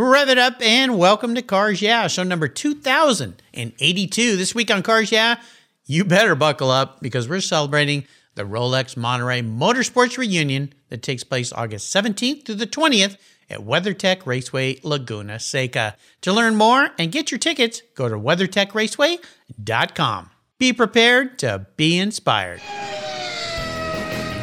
Rev it up and welcome to Cars Yeah, show number 2082. This week on Cars Yeah, you better buckle up because we're celebrating the Rolex Monterey Motorsports Reunion that takes place August 17th through the 20th at WeatherTech Raceway Laguna Seca. To learn more and get your tickets, go to weathertechraceway.com. Be prepared to be inspired.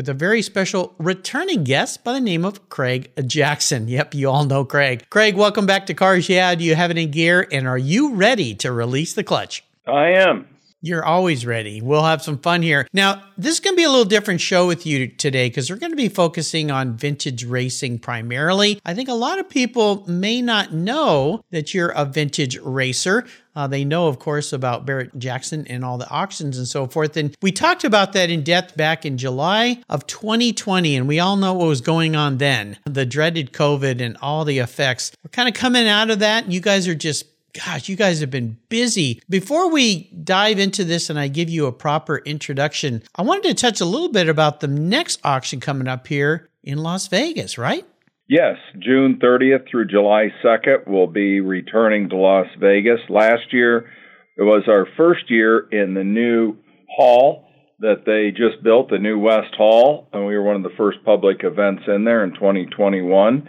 with a very special returning guest by the name of Craig Jackson. Yep, you all know Craig. Craig, welcome back to Cars Yeah. Do you have any gear and are you ready to release the clutch? I am. You're always ready. We'll have some fun here. Now, this is going to be a little different show with you today because we're going to be focusing on vintage racing primarily. I think a lot of people may not know that you're a vintage racer. Uh, they know, of course, about Barrett Jackson and all the auctions and so forth. And we talked about that in depth back in July of 2020. And we all know what was going on then the dreaded COVID and all the effects. We're kind of coming out of that. You guys are just Gosh, you guys have been busy. Before we dive into this and I give you a proper introduction, I wanted to touch a little bit about the next auction coming up here in Las Vegas, right? Yes, June 30th through July 2nd, we'll be returning to Las Vegas. Last year, it was our first year in the new hall that they just built, the new West Hall, and we were one of the first public events in there in 2021.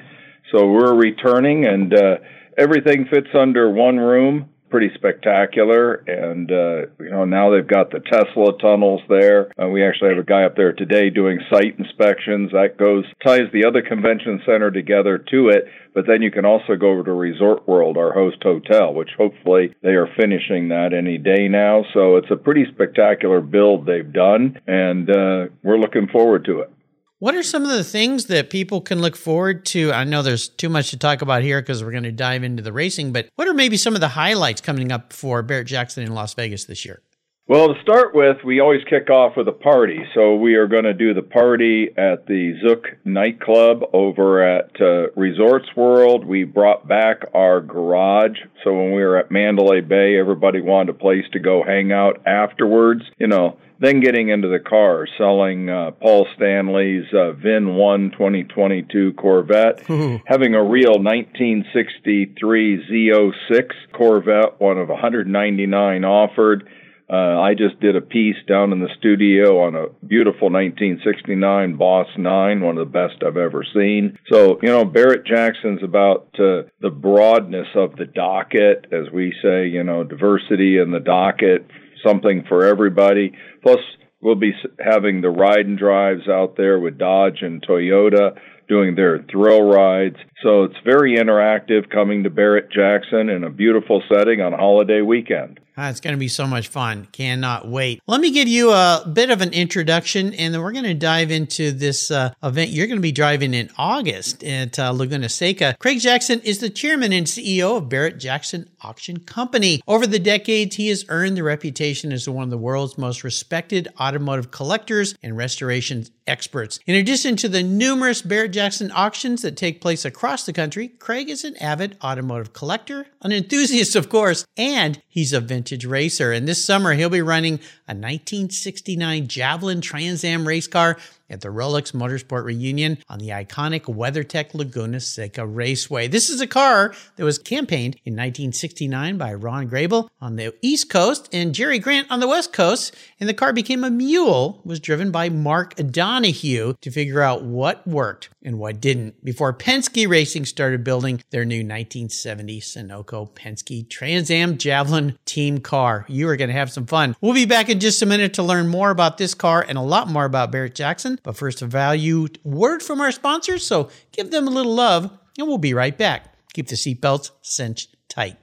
So we're returning and uh, everything fits under one room. Pretty spectacular, and uh, you know now they've got the Tesla tunnels there. Uh, we actually have a guy up there today doing site inspections. That goes ties the other convention center together to it. But then you can also go over to Resort World, our host hotel, which hopefully they are finishing that any day now. So it's a pretty spectacular build they've done, and uh, we're looking forward to it. What are some of the things that people can look forward to? I know there's too much to talk about here because we're going to dive into the racing, but what are maybe some of the highlights coming up for Barrett Jackson in Las Vegas this year? Well, to start with, we always kick off with a party. So we are going to do the party at the Zouk nightclub over at uh, Resorts World. We brought back our garage. So when we were at Mandalay Bay, everybody wanted a place to go hang out afterwards. You know, then getting into the car, selling uh, Paul Stanley's uh, VIN 1 2022 Corvette, having a real 1963 Z06 Corvette, one of 199 offered. Uh, I just did a piece down in the studio on a beautiful 1969 Boss 9, one of the best I've ever seen. So, you know, Barrett Jackson's about uh, the broadness of the docket, as we say, you know, diversity in the docket something for everybody. Plus, we'll be having the ride and drives out there with Dodge and Toyota doing their thrill rides. So it's very interactive coming to Barrett Jackson in a beautiful setting on a holiday weekend. Ah, it's going to be so much fun. Cannot wait. Let me give you a bit of an introduction, and then we're going to dive into this uh, event you're going to be driving in August at uh, Laguna Seca. Craig Jackson is the chairman and CEO of Barrett Jackson Auction Company. Over the decades, he has earned the reputation as one of the world's most respected automotive collectors and restoration experts. In addition to the numerous Barrett Jackson auctions that take place across the country, Craig is an avid automotive collector, an enthusiast, of course, and he's a vintage racer. And this summer, he'll be running a 1969 Javelin Trans Am race car at the Rolex Motorsport reunion on the iconic WeatherTech Laguna Seca Raceway. This is a car that was campaigned in 1969 by Ron Grable on the East Coast and Jerry Grant on the West Coast, and the car became a mule, was driven by Mark Donohue to figure out what worked and what didn't before Penske Racing started building their new 1970 Sunoco Penske Trans Am Javelin team car. You are going to have some fun. We'll be back in just a minute to learn more about this car and a lot more about Barrett Jackson. But first, a valued word from our sponsors. So give them a little love, and we'll be right back. Keep the seatbelts cinched tight.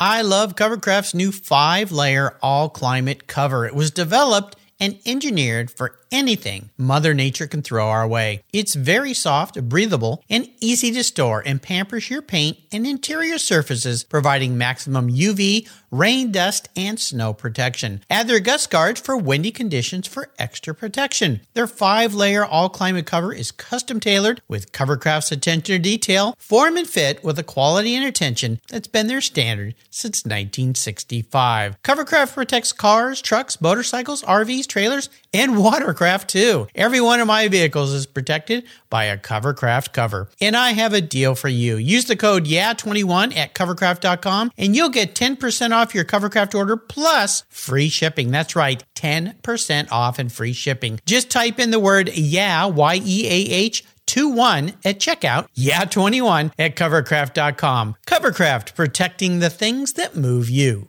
I love Covercraft's new five layer all climate cover. It was developed and engineered for anything Mother Nature can throw our way. It's very soft, breathable, and easy to store and pampers your paint and interior surfaces, providing maximum UV, rain, dust, and snow protection. Add their gust guards for windy conditions for extra protection. Their five layer all climate cover is custom tailored with Covercraft's attention to detail, form and fit with a quality and attention that's been their standard since 1965. Covercraft protects cars, trucks, motorcycles, RVs, trailers, and watercraft too. Every one of my vehicles is protected by a Covercraft cover. And I have a deal for you. Use the code YEAH21 at covercraft.com and you'll get 10% off your Covercraft order plus free shipping. That's right, 10% off and free shipping. Just type in the word YEAH, Y E A H 21 at checkout. Yeah, 21 at covercraft.com. Covercraft, protecting the things that move you.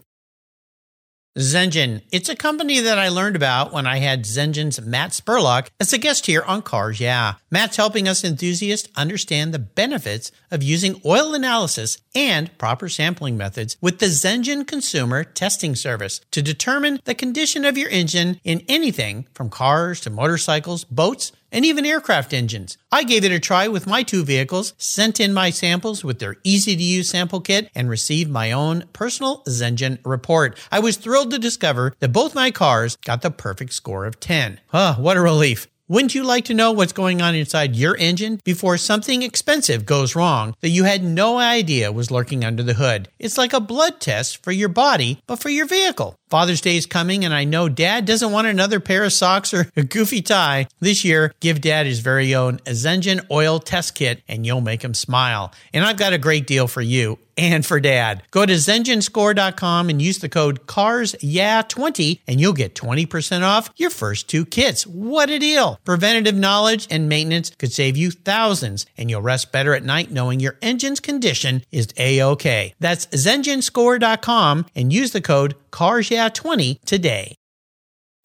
Zengen. It's a company that I learned about when I had Zengen's Matt Spurlock as a guest here on Cars Yeah. Matt's helping us enthusiasts understand the benefits of using oil analysis and proper sampling methods with the Zengen Consumer Testing Service to determine the condition of your engine in anything from cars to motorcycles, boats, and even aircraft engines. I gave it a try with my two vehicles, sent in my samples with their easy to use sample kit, and received my own personal Zengen report. I was thrilled to discover that both my cars got the perfect score of 10. Huh, what a relief. Wouldn't you like to know what's going on inside your engine before something expensive goes wrong that you had no idea was lurking under the hood? It's like a blood test for your body, but for your vehicle. Father's Day is coming, and I know Dad doesn't want another pair of socks or a goofy tie. This year, give Dad his very own Zengen oil test kit, and you'll make him smile. And I've got a great deal for you and for Dad. Go to ZengenScore.com and use the code CARSYEAH20, and you'll get 20% off your first two kits. What a deal! Preventative knowledge and maintenance could save you thousands, and you'll rest better at night knowing your engine's condition is A-OK. That's ZengenScore.com and use the code CARSYEAH20 today.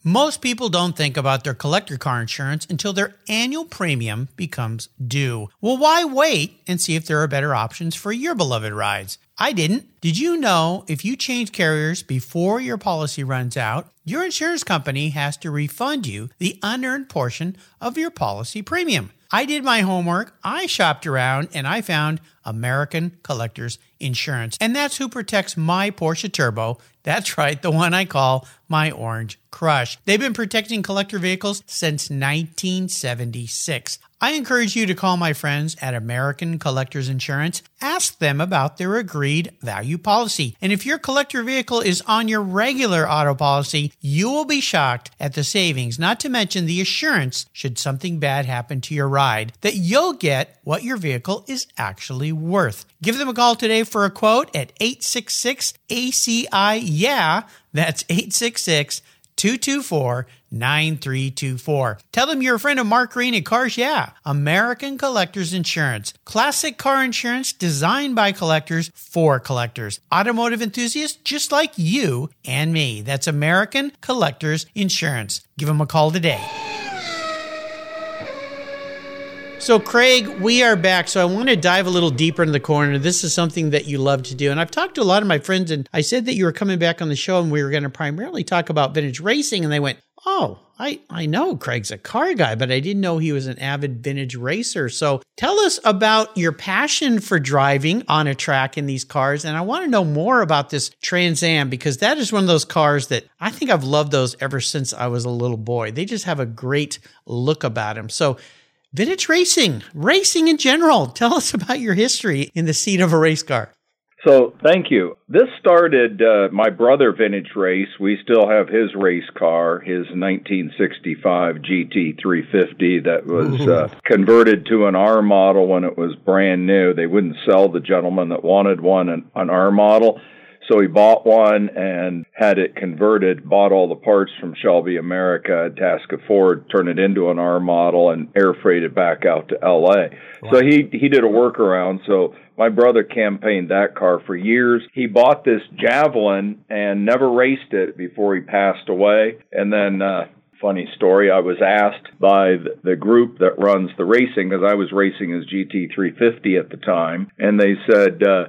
Most people don't think about their collector car insurance until their annual premium becomes due. Well, why wait and see if there are better options for your beloved rides? I didn't. Did you know if you change carriers before your policy runs out, your insurance company has to refund you the unearned portion of your policy premium? I did my homework, I shopped around, and I found American Collectors Insurance. And that's who protects my Porsche Turbo. That's right, the one I call my Orange Crush. They've been protecting collector vehicles since 1976. I encourage you to call my friends at American Collectors Insurance. Ask them about their agreed value policy. And if your collector vehicle is on your regular auto policy, you will be shocked at the savings, not to mention the assurance should something bad happen to your ride that you'll get what your vehicle is actually worth. Give them a call today for a quote at 866 ACI Yeah. That's 866 224 9324. Tell them you're a friend of Mark Green at Cars Yeah, American Collectors Insurance. Classic car insurance designed by collectors for collectors. Automotive enthusiasts just like you and me. That's American Collectors Insurance. Give them a call today. So, Craig, we are back. So, I want to dive a little deeper into the corner. This is something that you love to do. And I've talked to a lot of my friends, and I said that you were coming back on the show and we were going to primarily talk about vintage racing. And they went, Oh, I, I know Craig's a car guy, but I didn't know he was an avid vintage racer. So, tell us about your passion for driving on a track in these cars. And I want to know more about this Trans Am because that is one of those cars that I think I've loved those ever since I was a little boy. They just have a great look about them. So, vintage racing, racing in general. Tell us about your history in the seat of a race car. So, thank you. This started uh, my brother vintage race. We still have his race car, his 1965 GT350 that was uh, converted to an R model when it was brand new. They wouldn't sell the gentleman that wanted one an, an R model. So he bought one and had it converted, bought all the parts from Shelby America, Tasca Ford, turned it into an R model, and air freighted back out to LA. Wow. So he he did a workaround. So my brother campaigned that car for years. He bought this Javelin and never raced it before he passed away. And then uh, funny story. I was asked by the group that runs the racing because I was racing his GT350 at the time, and they said, uh,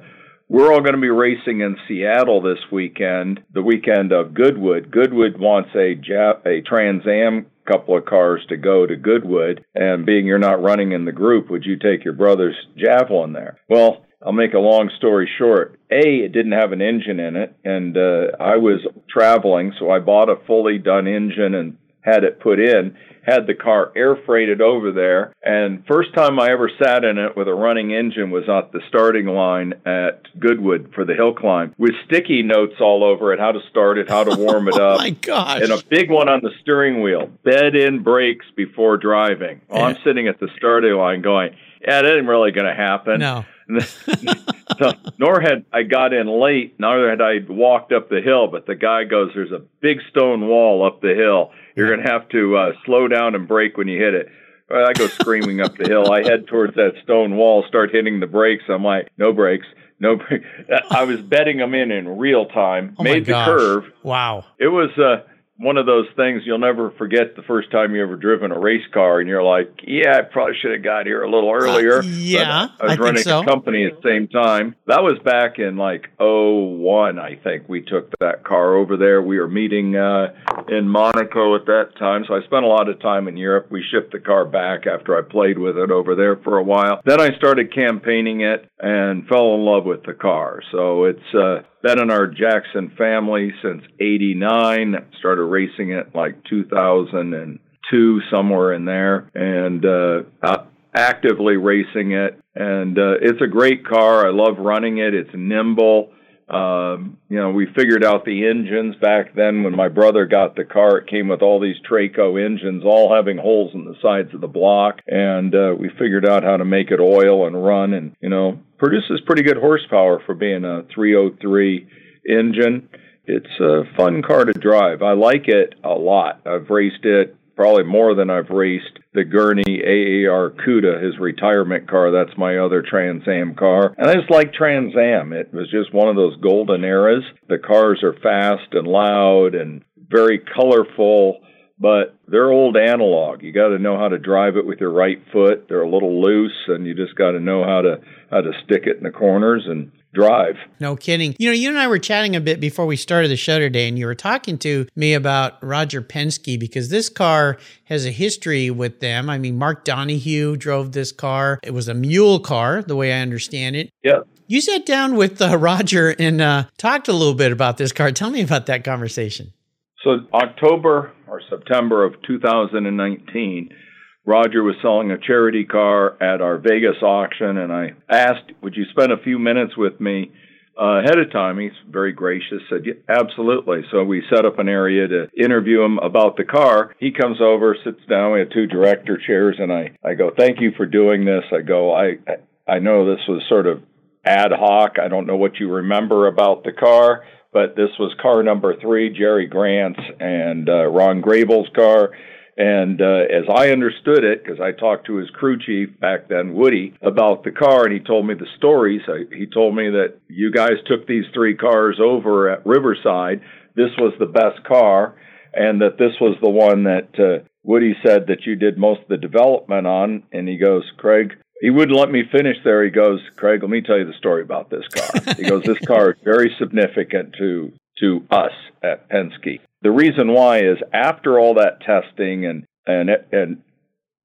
we're all going to be racing in Seattle this weekend, the weekend of Goodwood. Goodwood wants a a Trans Am couple of cars to go to Goodwood, and being you're not running in the group, would you take your brother's Javelin there? Well, I'll make a long story short. A, it didn't have an engine in it, and uh, I was traveling, so I bought a fully done engine and had it put in had the car air freighted over there. And first time I ever sat in it with a running engine was at the starting line at Goodwood for the hill climb with sticky notes all over it, how to start it, how to warm it oh up. my gosh. And a big one on the steering wheel, bed in brakes before driving. Well, I'm sitting at the starting line going, yeah, that ain't really going to happen. No. so, nor had I got in late, nor had I walked up the hill, but the guy goes, There's a big stone wall up the hill. You're going to have to uh, slow down and brake when you hit it. Well, I go screaming up the hill. I head towards that stone wall, start hitting the brakes. I'm like, No brakes. No. I was betting them in in real time. Oh made the curve. Wow. It was uh, one of those things you'll never forget the first time you ever driven a race car and you're like, yeah, I probably should have got here a little earlier. Uh, yeah, But I was I running so. a company at the same time. That was back in like '01, I think we took that car over there. We were meeting uh, in Monaco at that time. So I spent a lot of time in Europe. We shipped the car back after I played with it over there for a while. Then I started campaigning it and fell in love with the car. So it's uh, been in our Jackson family since 89. Started racing it like 2002, somewhere in there, and uh, actively racing it. And uh, it's a great car. I love running it. It's nimble. Um, you know, we figured out the engines back then when my brother got the car. It came with all these Traco engines, all having holes in the sides of the block, and uh, we figured out how to make it oil and run, and you know, produces pretty good horsepower for being a 303 engine. It's a fun car to drive. I like it a lot. I've raced it probably more than I've raced the Gurney AAR Cuda, his retirement car. That's my other Trans Am car. And I just like Trans Am. It was just one of those golden eras. The cars are fast and loud and very colorful, but they're old analog. You got to know how to drive it with your right foot. They're a little loose and you just got to know how to how to stick it in the corners and drive. No kidding. You know, you and I were chatting a bit before we started the show today, and you were talking to me about Roger Penske because this car has a history with them. I mean, Mark Donohue drove this car. It was a mule car, the way I understand it. Yeah. You sat down with uh, Roger and uh, talked a little bit about this car. Tell me about that conversation. So October or September of 2019, Roger was selling a charity car at our Vegas auction, and I asked, "Would you spend a few minutes with me uh, ahead of time?" He's very gracious. Said, yeah, "Absolutely." So we set up an area to interview him about the car. He comes over, sits down. We had two director chairs, and I I go, "Thank you for doing this." I go, "I I know this was sort of ad hoc. I don't know what you remember about the car." But this was car number three, Jerry Grant's and uh, Ron Grable's car. And uh, as I understood it, because I talked to his crew chief back then, Woody, about the car, and he told me the stories. He told me that you guys took these three cars over at Riverside. This was the best car, and that this was the one that uh, Woody said that you did most of the development on. And he goes, Craig, he wouldn't let me finish there. He goes, Craig, let me tell you the story about this car. He goes, this car is very significant to to us at Penske. The reason why is after all that testing and and and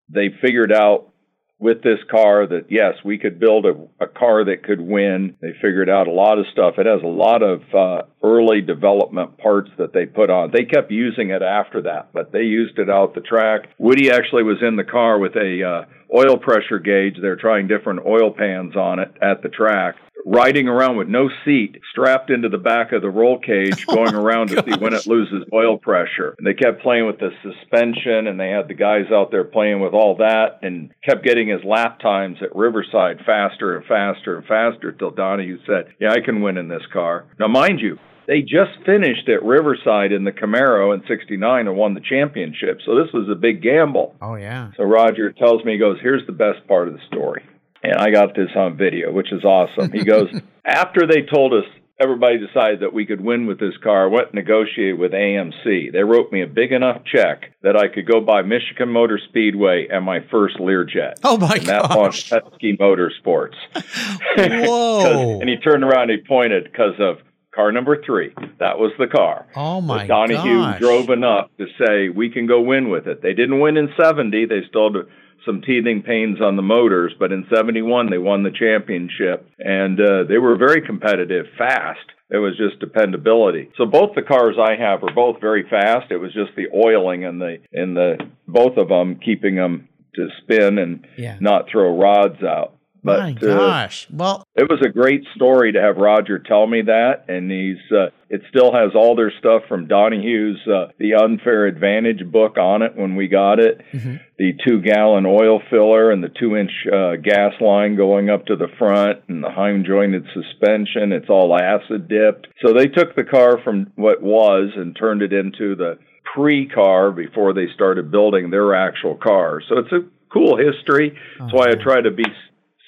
they figured out with this car that yes, we could build a, a car that could win. They figured out a lot of stuff. It has a lot of uh, early development parts that they put on. They kept using it after that, but they used it out the track. Woody actually was in the car with a uh, oil pressure gauge. They're trying different oil pans on it at the track. Riding around with no seat, strapped into the back of the roll cage, oh going around to see when it loses oil pressure. And they kept playing with the suspension, and they had the guys out there playing with all that, and kept getting his lap times at Riverside faster and faster and faster till Donohue said, "Yeah, I can win in this car." Now, mind you, they just finished at Riverside in the Camaro in 69 and won the championship. So this was a big gamble. Oh, yeah. So Roger tells me, he goes, Here's the best part of the story. And I got this on video, which is awesome. He goes, After they told us everybody decided that we could win with this car. I went and negotiated with AMC. They wrote me a big enough check that I could go buy Michigan Motor Speedway and my first Learjet. Oh my and that gosh! on Penske Motorsports. Whoa! and he turned around and he pointed because of car number three. That was the car. Oh my god. Donohue gosh! drove enough to say we can go win with it. They didn't win in '70. They still had some teething pains on the motors, but in '71 they won the championship, and uh, they were very competitive, fast. It was just dependability. So both the cars I have are both very fast. It was just the oiling and the in the both of them keeping them to spin and Yeah. not throw rods out. But my uh, gosh! Well, it was a great story to have Roger tell me that, and he's uh, it still has all their stuff from Donohue's uh, the Unfair Advantage book on it when we got it, Mhm. the two gallon oil filler and the two inch uh, gas line going up to the front, and the Heim jointed suspension. It's all acid dipped. So they took the car from what was and turned it into the pre car before they started building their actual car. So it's a cool history. That's why I try to be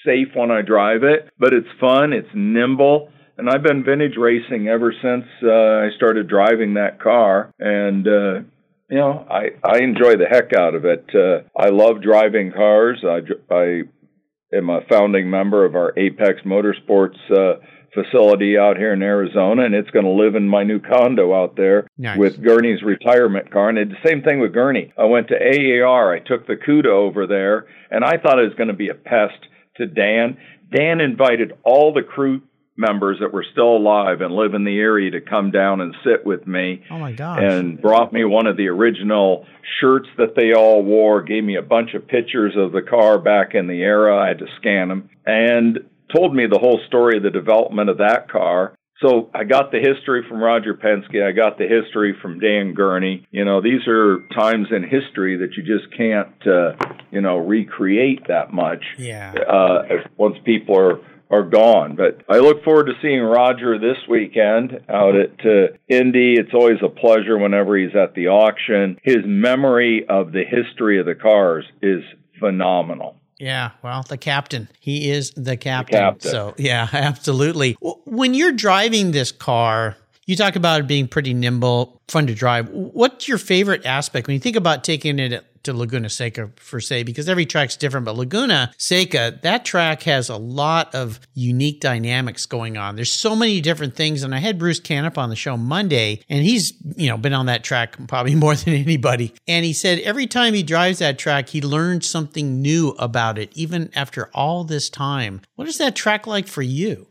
safe when I drive it, but it's fun, it's nimble, and I've been vintage racing ever since uh, I started driving that car, and uh, you know I I enjoy the heck out of it. Uh, I love driving cars. I I am a founding member of our Apex Motorsports. Uh, facility out here in Arizona and it's going to live in my new condo out there Nice. with Gurney's retirement car and the same thing with Gurney. I went to AAR, I took the Cuda over there and I thought it was going to be a pest to Dan. Dan invited all the crew members that were still alive and live in the area to come down and sit with me oh my gosh! and brought me one of the original shirts that they all wore, gave me a bunch of pictures of the car back in the era. I had to scan them and told me the whole story of the development of that car. So I got the history from Roger Penske. I got the history from Dan Gurney. You know, these are times in history that you just can't, uh, you know, recreate that much yeah. uh, once people are are gone. But I look forward to seeing Roger this weekend out at uh, Indy. It's always a pleasure whenever he's at the auction. His memory of the history of the cars is phenomenal. Yeah, well, the captain. He is the captain. captain. So, yeah, absolutely. When you're driving this car, you talk about it being pretty nimble, fun to drive. What's your favorite aspect when you think about taking it to Laguna Seca, for say, because every track's different, but Laguna Seca, that track has a lot of unique dynamics going on. There's so many different things. And I had Bruce Canepa on the show Monday, and he's, you know, been on that track probably more than anybody. And he said every time he drives that track, he learns something new about it, even after all this time. What is that track like for you?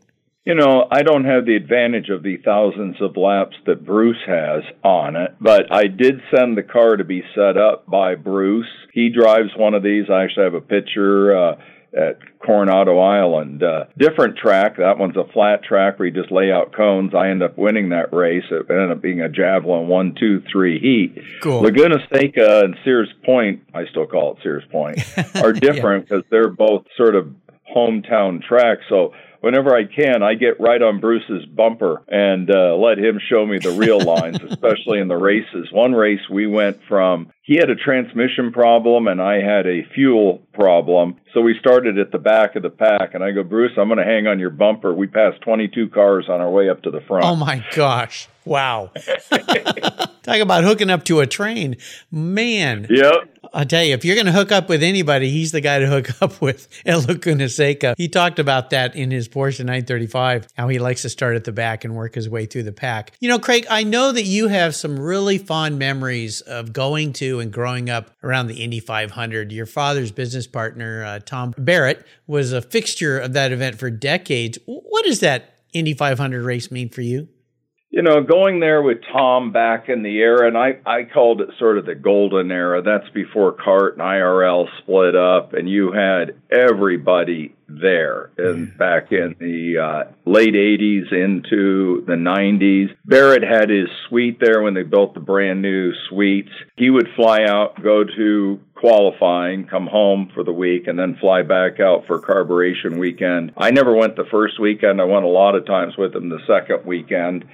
You know, I don't have the advantage of the thousands of laps that Bruce has on it, but I did send the car to be set up by Bruce. He drives one of these. I actually have a picture uh, at Coronado Island. Uh, different track. That one's a flat track where you just lay out cones. I end up winning that race. It ended up being a javelin one, two, three heat. Cool. Laguna Seca and Sears Point, I still call it Sears Point, are different because they're both sort of hometown tracks. So whenever I can, I get right on Bruce's bumper and uh, let him show me the real lines, especially in the races. One race we went from, he had a transmission problem and I had a fuel problem. So we started at the back of the pack and I go, Bruce, I'm going to hang on your bumper. We passed 22 cars on our way up to the front. Oh my gosh. Wow. Talk about hooking up to a train. Man. Yep. I tell you, if you're going to hook up with anybody, he's the guy to hook up with at Laguna Seca. He talked about that in his Porsche 935, how he likes to start at the back and work his way through the pack. You know, Craig, I know that you have some really fond memories of going to and growing up around the Indy 500. Your father's business partner, uh, Tom Barrett, was a fixture of that event for decades. What does that Indy 500 race mean for you? You know, going there with Tom back in the era, and I, I called it sort of the golden era. That's before CART and IRL split up, and you had everybody there and back in the uh, late 80s into the 90s. Barrett had his suite there when they built the brand new suites. He would fly out, go to qualifying, come home for the week, and then fly back out for carburation weekend. I never went the first weekend. I went a lot of times with him the second weekend.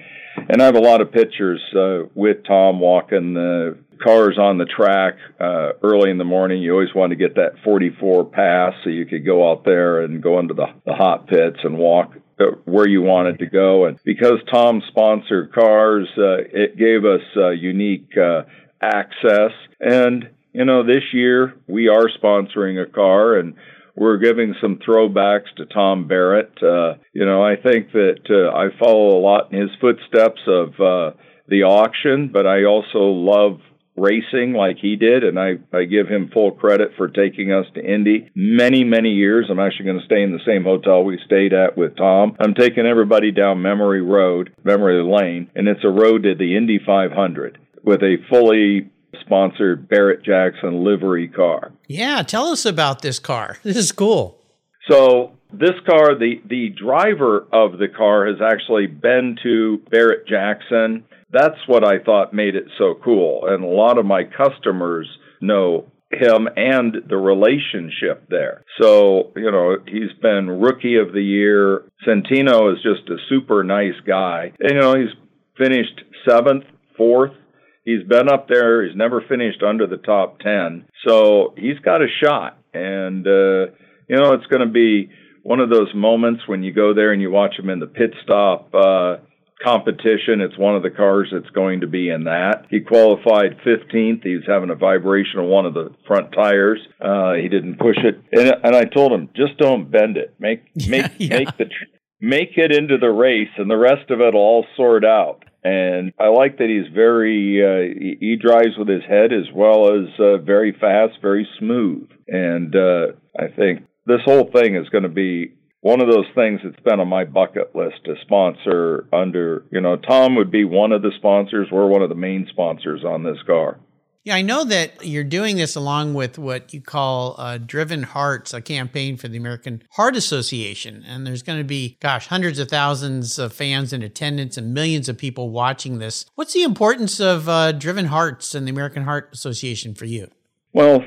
And I have a lot of pictures uh, with Tom walking the cars on the track uh, early in the morning. You always wanted to get that 44 pass so you could go out there and go into the, the hot pits and walk uh, where you wanted to go. And because Tom sponsored cars, uh, it gave us uh, unique uh, access. And, you know, this year we are sponsoring a car and we're giving some throwbacks to Tom Barrett. Uh, you know, I think that uh, I follow a lot in his footsteps of the auction, but I also love racing like he did, and I, I give him full credit for taking us to Indy many, many years. I'm actually going to stay in the same hotel we stayed at with Tom. I'm taking everybody down Memory Road, Memory Lane, and it's a road to the Indy 500 with a fully sponsored Barrett Jackson livery car. Yeah, tell us about this car. This is cool. So this car, the the driver of the car has actually been to Barrett Jackson. That's what I thought made it so cool. And a lot of my customers know him and the relationship there. So, you know, he's been rookie of the year. Santino is just a super nice guy. And, you know, he's finished seventh, fourth He's been up there. He's never finished under the top 10. So he's got a shot. And, uh, you know, it's going to be one of those moments when you go there and you watch him in the pit stop uh, competition. It's one of the cars that's going to be in that. He qualified 15th. He was having a vibration on one of the front tires. Uh, he didn't push it. And, and I told him, just don't bend it. Make, make, yeah, make the, make it into the race and the rest of it will all sort out. And I like that he's very, uh, he drives with his head as well as uh, very fast, very smooth. And uh, I think this whole thing is going to be one of those things that's been on my bucket list to sponsor under, you know, Tom would be one of the sponsors. We're one of the main sponsors on this car. Yeah, I know that you're doing this along with what you call uh, Driven Hearts, a campaign for the American Heart Association. And there's going to be, gosh, hundreds of thousands of fans in attendance and millions of people watching this. What's the importance of uh, Driven Hearts and the American Heart Association for you? Well,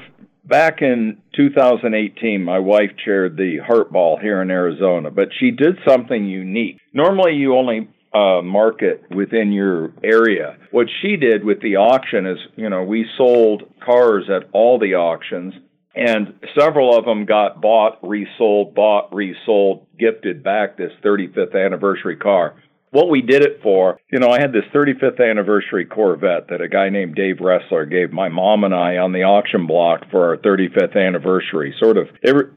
back in 2018, my wife chaired the Heart Ball here in Arizona, but she did something unique. Normally, you only uh, market within your area. What she did with the auction is, you know, we sold cars at all the auctions, and several of them got bought, resold, bought, resold, gifted back this 35th anniversary car what we did it for, you know, I had this 35th anniversary Corvette that a guy named Dave Wrestler gave my mom and I on the auction block for our 35th anniversary. Sort of,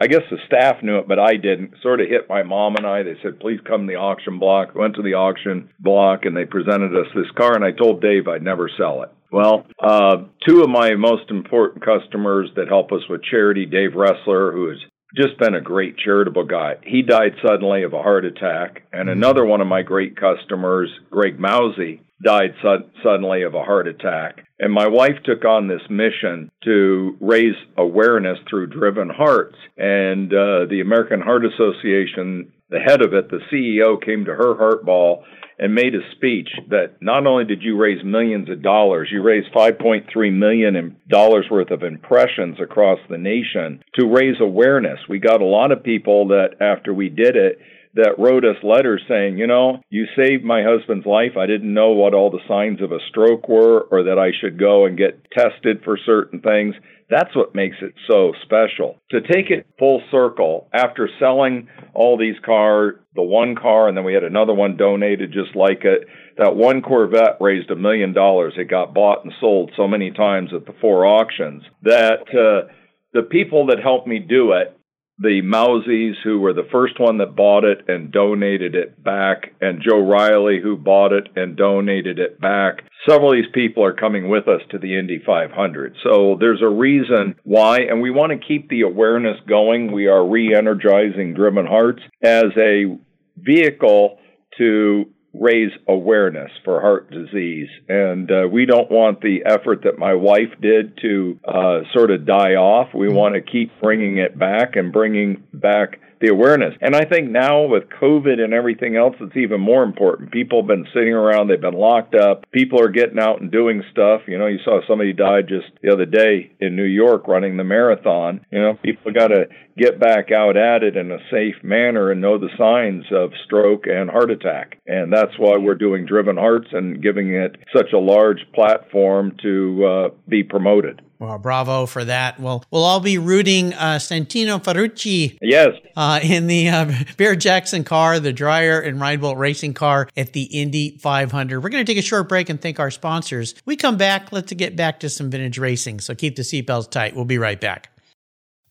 I guess the staff knew it, but I didn't. Sort of hit my mom and I. They said, please come to the auction block. Went to the auction block and they presented us this car, and I told Dave I'd never sell it. Well, uh, two of my most important customers that help us with charity, Dave Wrestler, who is just been a great charitable guy. He died suddenly of a heart attack, and mm-hmm. another one of my great customers, Greg Mousy, died su- suddenly of a heart attack. And my wife took on this mission to raise awareness through Driven Hearts. And uh, the American Heart Association, the head of it, the CEO, came to her heart ball and made a speech that not only did you raise millions of dollars, you raised 5.3 million dollars worth of impressions across the nation to raise awareness. We got a lot of people that after we did it that wrote us letters saying, you know, you saved my husband's life. I didn't know what all the signs of a stroke were or that I should go and get tested for certain things. That's what makes it so special. To take it full circle, after selling all these cars, the one car, and then we had another one donated just like it, that one Corvette raised a million dollars. It got bought and sold so many times at the four auctions that uh, the people that helped me do it the Mousies, who were the first one that bought it and donated it back, and Joe Riley, who bought it and donated it back. Several of these people are coming with us to the Indy 500. So there's a reason why, and we want to keep the awareness going. We are re energizing Driven Hearts as a vehicle to raise awareness for heart disease. And uh, we don't want the effort that my wife did to uh, sort of die off. We mm-hmm. want to keep bringing it back and bringing back the awareness. And I think now with COVID and everything else, it's even more important. People have been sitting around, they've been locked up. People are getting out and doing stuff. You know, you saw somebody died just the other day in New York running the marathon. You know, people got to get back out at it in a safe manner and know the signs of stroke and heart attack. And that's why we're doing Driven Hearts and giving it such a large platform to uh, be promoted. Well, bravo for that. Well, we'll all be rooting uh, Santino Ferrucci Yes. uh, in the uh, Barrett Jackson car, the Dreyer and Reinbold racing car at the Indy 500. We're going to take a short break and thank our sponsors. We come back, let's get back to some vintage racing. So keep the seatbelts tight. We'll be right back.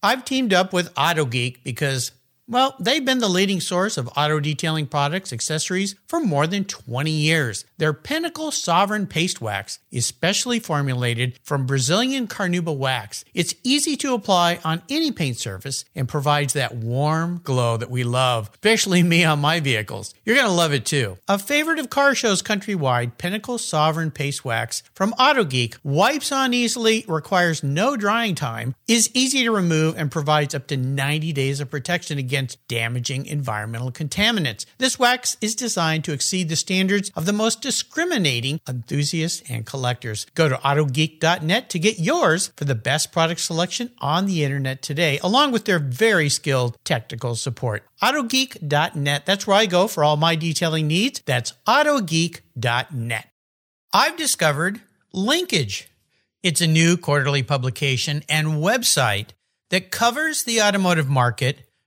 I've teamed up with AutoGeek because well, they've been the leading source of auto detailing products, accessories for more than 20 years. Their Pinnacle Sovereign Paste Wax is specially formulated from Brazilian Carnauba wax. It's easy to apply on any paint surface and provides that warm glow that we love, especially me on my vehicles. You're going to love it too. A favorite of car shows countrywide, Pinnacle Sovereign Paste Wax from Auto Geek wipes on easily, requires no drying time, is easy to remove, and provides up to 90 days of protection against damaging environmental contaminants. This wax is designed to exceed the standards of the most discriminating enthusiasts and collectors. Go to autogeek.net to get yours for the best product selection on the internet today, along with their very skilled technical support. Autogeek.net. That's where I go for all my detailing needs. That's autogeek.net. I've discovered Linkage. It's a new quarterly publication and website that covers the automotive market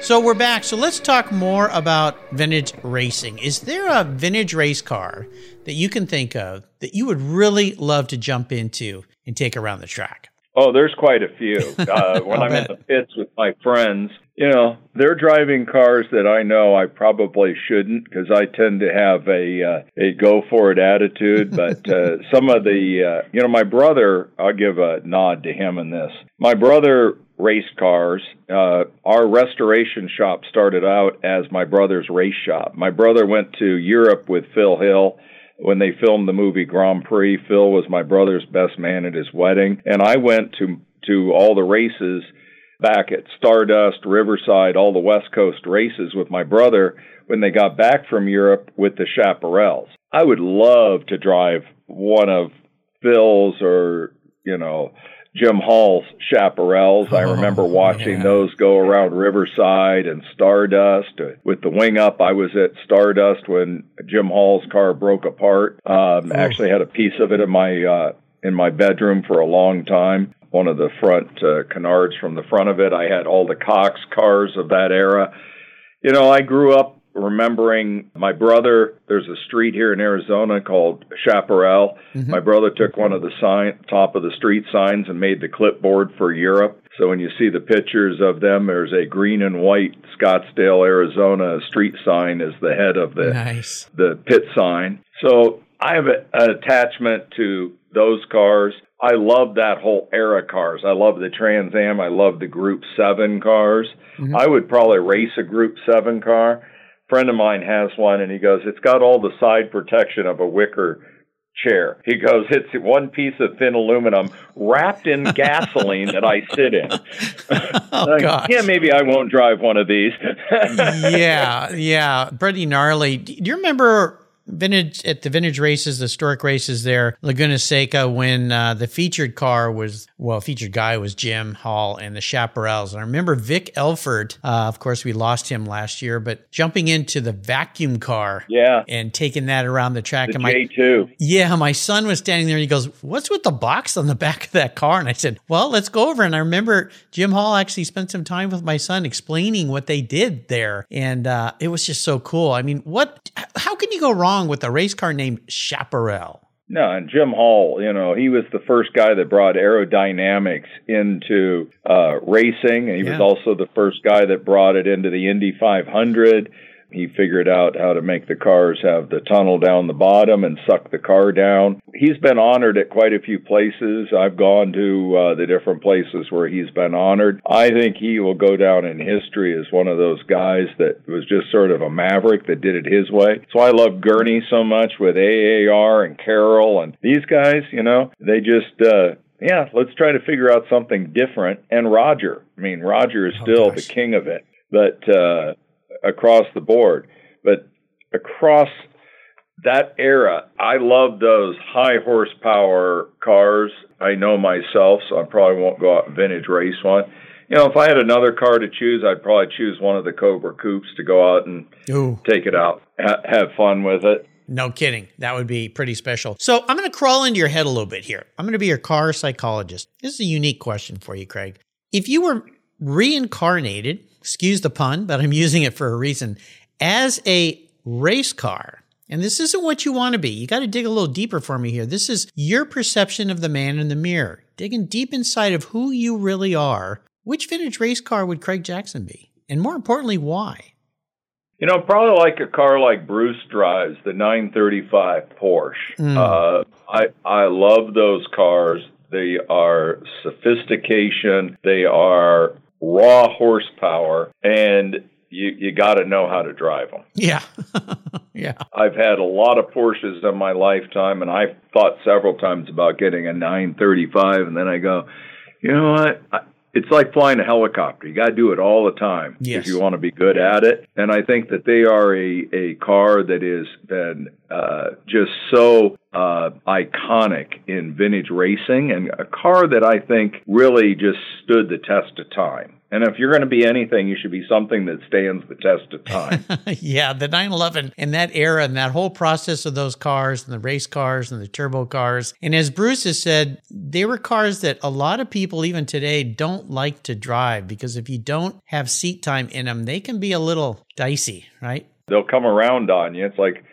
So we're back. So let's talk more about vintage racing. Is there a vintage race car that you can think of that you would really love to jump into and take around the track? Oh, there's quite a few. Uh, when I'm in the pits with my friends, you know, they're driving cars that I know I probably shouldn't because I tend to have a uh, a go for it attitude. But uh, some of the, uh, you know, my brother, I'll give a nod to him in this. My brother raced cars. Uh, our restoration shop started out as my brother's race shop. My brother went to Europe with Phil Hill when they filmed the movie Grand Prix. Phil was my brother's best man at his wedding, and I went to to all the races back at Stardust, Riverside, all the West Coast races with my brother when they got back from Europe with the Chaparrals. I would love to drive one of Phil's or, you know, Jim Hall's Chaparrals. I remember watching yeah. those go around Riverside and Stardust. With the wing up, I was at Stardust when Jim Hall's car broke apart. Um, actually had a piece of it in my uh, in my bedroom for a long time. One of the front uh, canards from the front of it. I had all the Cox cars of that era. You know, I grew up remembering my brother. There's a street here in Arizona called Chaparral. Mm-hmm. My brother took one of the sign top of the street signs and made the clipboard for Europe. So when you see the pictures of them, there's a green and white Scottsdale, Arizona street sign as the head of the Nice. the pit sign. So I have a, an attachment to those cars. I love that whole era cars. I love the Trans Am. I love the Group 7 cars. Mhm. I would probably race a Group 7 car. friend of mine has one and he goes, It's got all the side protection of a wicker chair. He goes, It's one piece of thin aluminum wrapped in gasoline that I sit in. Oh, Like, gosh. yeah, maybe I won't drive one of these. yeah, yeah, pretty gnarly. Do you remember vintage at the vintage races, the historic races there, Laguna Seca, when uh, the featured car was well, featured guy was Jim Hall and the Chaparrals. And I remember Vic Elford. Uh, of course, we lost him last year, but jumping into the vacuum car yeah. and taking that around the track. The and my J2. yeah, my son was standing there and he goes, What's with the box on the back of that car? And I said, Well, let's go over. And I remember Jim Hall actually spent some time with my son explaining what they did there. And uh, it was just so cool. I mean, what, how can you go wrong with a race car named Chaparral? No, and Jim Hall, you know, he was the first guy that brought aerodynamics into uh, racing. And he yeah. was also the first guy that brought it into the Indy 500. He figured out how to make the cars have the tunnel down the bottom and suck the car down. He's been honored at quite a few places. I've gone to uh, the different places where he's been honored. I think he will go down in history as one of those guys that was just sort of a maverick that did it his way. So I love Gurney so much with AAR and Carroll and these guys, you know, they just, uh, yeah, let's try to figure out something different. And Roger, I mean, Roger is oh, still oh, the king of it. But uh, across the board. But across that era, I love those high horsepower cars. I know myself, so I probably won't go out and vintage race one. You know, if I had another car to choose, I'd probably choose one of the Cobra Coupes to go out and Ooh. take it out, ha- have fun with it. No kidding. That would be pretty special. So I'm going to crawl into your head a little bit here. I'm going to be your car psychologist. This is a unique question for you, Craig. If you were reincarnated excuse the pun, but I'm using it for a reason, as a race car. And this isn't what you want to be. You got to dig a little deeper for me here. This is your perception of the man in the mirror, digging deep inside of who you really are. Which vintage race car would Craig Jackson be? And more importantly, why? You know, probably like a car like Bruce drives, the 935 Porsche. Mm. Uh, I I love those cars. They are sophistication. They are raw horsepower, and you you got to know how to drive them. Yeah, yeah. I've had a lot of Porsches in my lifetime, and I've thought several times about getting a 935, and then I go, you know what? I, it's like flying a helicopter. You got to do it all the time yes. if you want to be good at it. And I think that they are a, a car that has been uh, just so uh, iconic in vintage racing and a car that I think really just stood the test of time. And if you're going to be anything, you should be something that stands the test of time. yeah, the 911 and that era and that whole process of those cars and the race cars and the turbo cars. And as Bruce has said, they were cars that a lot of people, even today, don't like to drive because if you don't have seat time in them, they can be a little dicey, right? They'll come around on you. It's like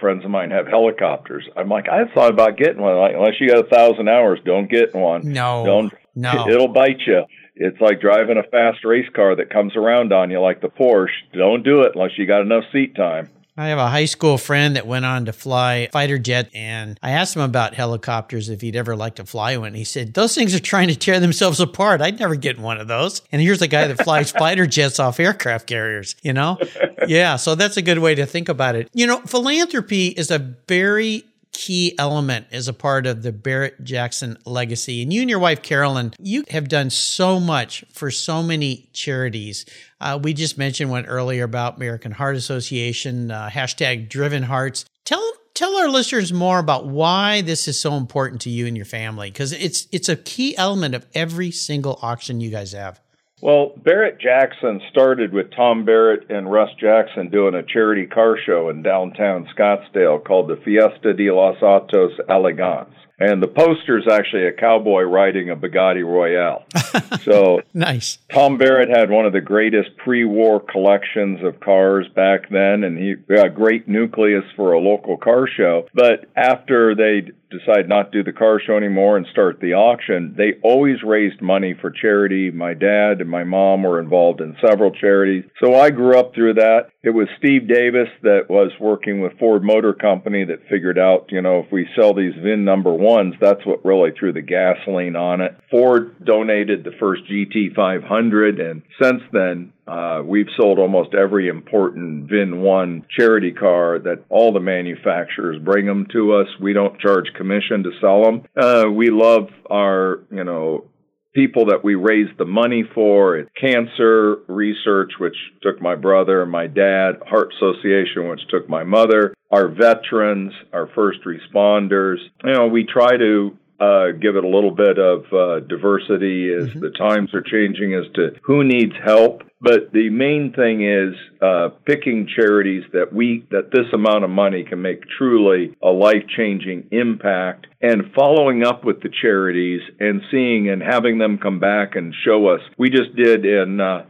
friends of mine have helicopters. I'm like, I thought about getting one. Like, unless you got a thousand hours, don't get one. No, don't. No, it'll bite you. It's like driving a fast race car that comes around on you like the Porsche. Don't do it unless you got enough seat time. I have a high school friend that went on to fly fighter jet, and I asked him about helicopters if he'd ever like to fly one. He said those things are trying to tear themselves apart. I'd never get one of those. And here's a guy that flies fighter jets off aircraft carriers. You know, yeah. So that's a good way to think about it. You know, philanthropy is a very key element as a part of the Barrett Jackson legacy. And you and your wife, Carolyn, you have done so much for so many charities. Uh, we just mentioned one earlier about American Heart Association, uh, hashtag Driven Hearts. Tell tell our listeners more about why this is so important to you and your family because it's it's a key element of every single auction you guys have. Well, Barrett Jackson started with Tom Barrett and Russ Jackson doing a charity car show in downtown Scottsdale called the Fiesta de los Autos Elegantes. And the poster is actually a cowboy riding a Bugatti Royale. So nice. Tom Barrett had one of the greatest pre-war collections of cars back then, and he got a great nucleus for a local car show. But after they decide not to do the car show anymore and start the auction, they always raised money for charity. My dad and my mom were involved in several charities. So I grew up through that. It was Steve Davis that was working with Ford Motor Company that figured out, you know, if we sell these VIN number ones, that's what really threw the gasoline on it. Ford donated the first GT 500, and since then, uh, we've sold almost every important VIN 1 charity car that all the manufacturers bring them to us. We don't charge commission to sell them. Uh, we love our, you know, people that we raise the money for. Cancer research, which took my brother and my dad, Heart Association, which took my mother, our veterans, our first responders. You know, we try to uh, give it a little bit of uh, diversity as mm-hmm. the times are changing as to who needs help. But the main thing is uh, picking charities that we that this amount of money can make truly a life changing impact, and following up with the charities and seeing and having them come back and show us. We just did in. Uh,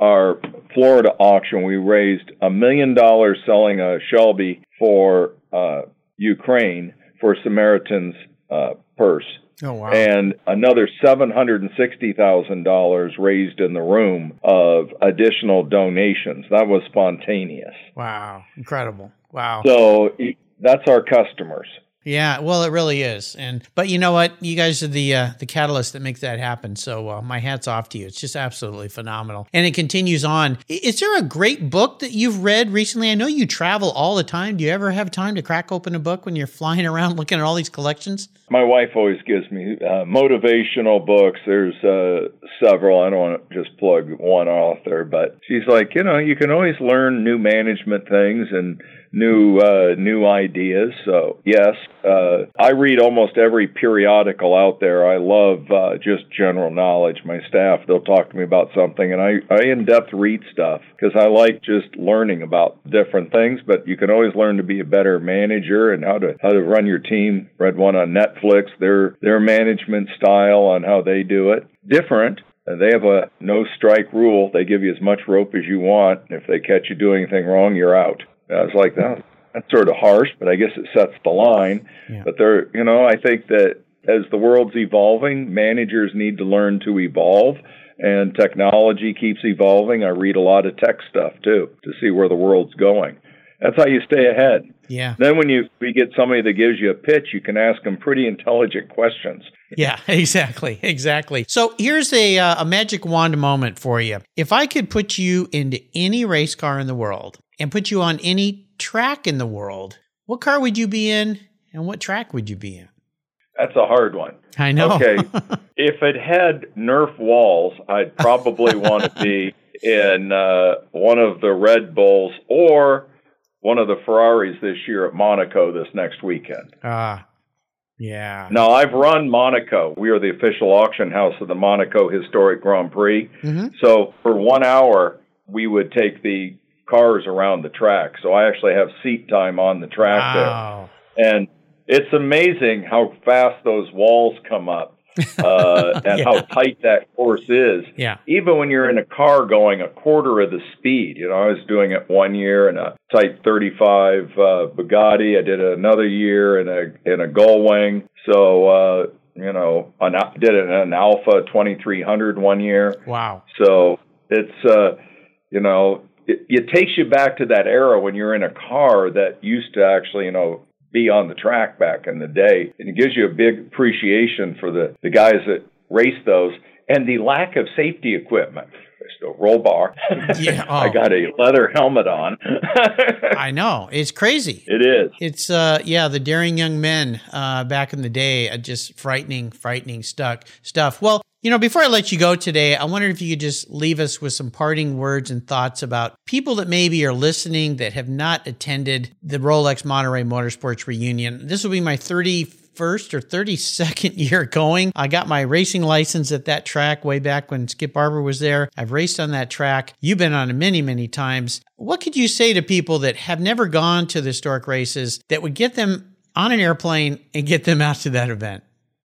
our Florida auction, we raised a million dollars selling a Shelby for uh, Ukraine for Samaritan's uh, purse. Oh wow! And another seven hundred and sixty thousand dollars raised in the room of additional donations. That was spontaneous. Wow! Incredible! Wow! So that's our customers. Yeah, well, it really is, and but you know what? You guys are the uh, the catalyst that makes that happen. So uh, my hats off to you. It's just absolutely phenomenal, and it continues on. Is there a great book that you've read recently? I know you travel all the time. Do you ever have time to crack open a book when you're flying around looking at all these collections? My wife always gives me uh, motivational books. There's uh, several. I don't want to just plug one author, but she's like, you know, you can always learn new management things and new uh, new ideas. So yes, uh, I read almost every periodical out there. I love uh, just general knowledge. My staff they'll talk to me about something, and I I in depth read stuff because I like just learning about different things. But you can always learn to be a better manager and how to how to run your team. Read one on Netflix. Their their management style on how they do it different. They have a no strike rule. They give you as much rope as you want. If they catch you doing anything wrong, you're out. I was like, that, that's sort of harsh, but I guess it sets the line. Yeah. But there, you know, I think that as the world's evolving, managers need to learn to evolve, and technology keeps evolving. I read a lot of tech stuff too to see where the world's going. That's how you stay ahead. Yeah. Then when you we get somebody that gives you a pitch, you can ask them pretty intelligent questions. Yeah, exactly, exactly. So here's a uh, a magic wand moment for you. If I could put you into any race car in the world and put you on any track in the world, what car would you be in and what track would you be in? That's a hard one. I know. Okay. if it had Nerf walls, I'd probably want to be in uh, one of the Red Bulls or one of the Ferraris this year at Monaco this next weekend. Ah. Uh, yeah. Now I've run Monaco. We are the official auction house of the Monaco Historic Grand Prix. Mm-hmm. So for one hour, we would take the cars around the track. So I actually have seat time on the track wow. there. And it's amazing how fast those walls come up uh, and yeah. how tight that course is. Yeah. Even when you're in a car going a quarter of the speed. You know, I was doing it one year in a Type 35 uh, Bugatti. I did it another year in a in a Gullwing. So uh, you know, an, did it in an Alfa 2300 one year. Wow. So it's uh, you know it, it takes you back to that era when you're in a car that used to actually, you know, be on the track back in the day. And it gives you a big appreciation for the, the guys that race those and the lack of safety equipment. There's no roll bar. Yeah, oh. I got a leather helmet on. I know. It's crazy. It is. It's uh yeah, the daring young men uh back in the day, uh, just frightening, frightening stuck stuff. Well, you know, before I let you go today, I wondered if you could just leave us with some parting words and thoughts about people that maybe are listening that have not attended the Rolex Monterey Motorsports reunion. This will be my 31st or 32nd year going. I got my racing license at that track way back when Skip Barber was there. I've raced on that track. You've been on it many, many times. What could you say to people that have never gone to the historic races that would get them on an airplane and get them out to that event?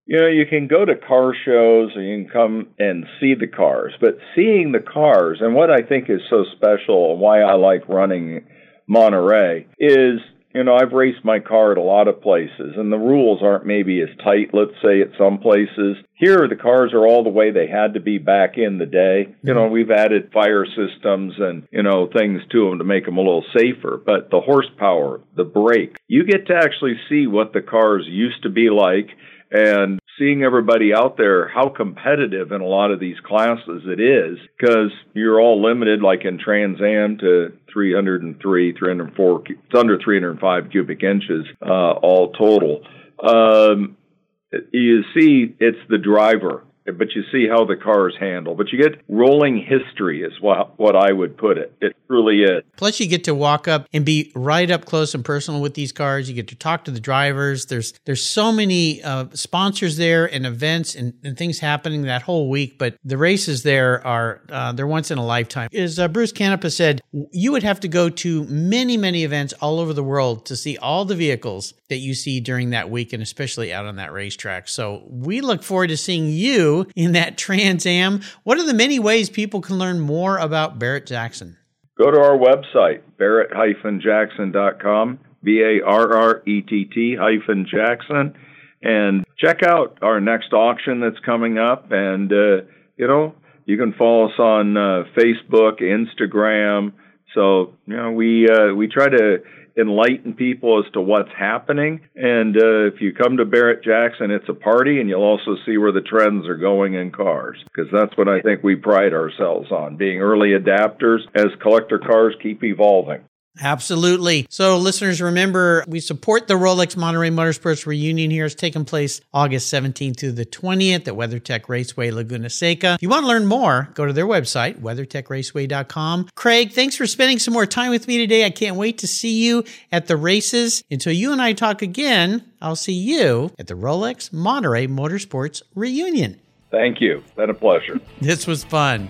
You know, you can go to car shows and you can come and see the cars, but seeing the cars and what I think is so special and why I like running Monterey is, you know, I've raced my car at a lot of places and the rules aren't maybe as tight, let's say, at some places. Here, the cars are all the way they had to be back in the day. You know, we've added fire systems and, you know, things to them to make them a little safer, but the horsepower, the brake, you get to actually see what the cars used to be like and seeing everybody out there, how competitive in a lot of these classes it is, because you're all limited, like in Trans Am, to 303, 304, it's under 305 cubic inches, uh, all total. Um, you see, it's the driver but you see how the cars handle. But you get rolling history, is what, what I would put it. It truly is. Plus, you get to walk up and be right up close and personal with these cars. You get to talk to the drivers. There's there's so many uh, sponsors there and events and, and, things happening that whole week. But the races there are uh, they're once in a lifetime. As uh, Bruce Canepa said, you would have to go to many many events all over the world to see all the vehicles that you see during that week, and especially out on that racetrack. So we look forward to seeing you in that Trans Am. What are the many ways people can learn more about Barrett Jackson? Go to our website, barrett-jackson.com, B A R R E T T hyphen Jackson. And check out our next auction that's coming up. And, uh, you know, you can follow us on uh, Facebook, Instagram. So, you know, we, uh, we try to enlighten people as to what's happening. And uh, if you come to Barrett Jackson, it's a party, and you'll also see where the trends are going in cars. Because that's what I think we pride ourselves on being early adapters as collector cars keep evolving. Absolutely. So, listeners, remember we support the Rolex Monterey Motorsports reunion here. It's taking place August 17th through the 20th at WeatherTech Raceway Laguna Seca. If you want to learn more, go to their website, weathertechraceway.com. Craig, thanks for spending some more time with me today. I can't wait to see you at the races. Until you and I talk again, I'll see you at the Rolex Monterey Motorsports reunion. Thank you. Been a pleasure. This was fun.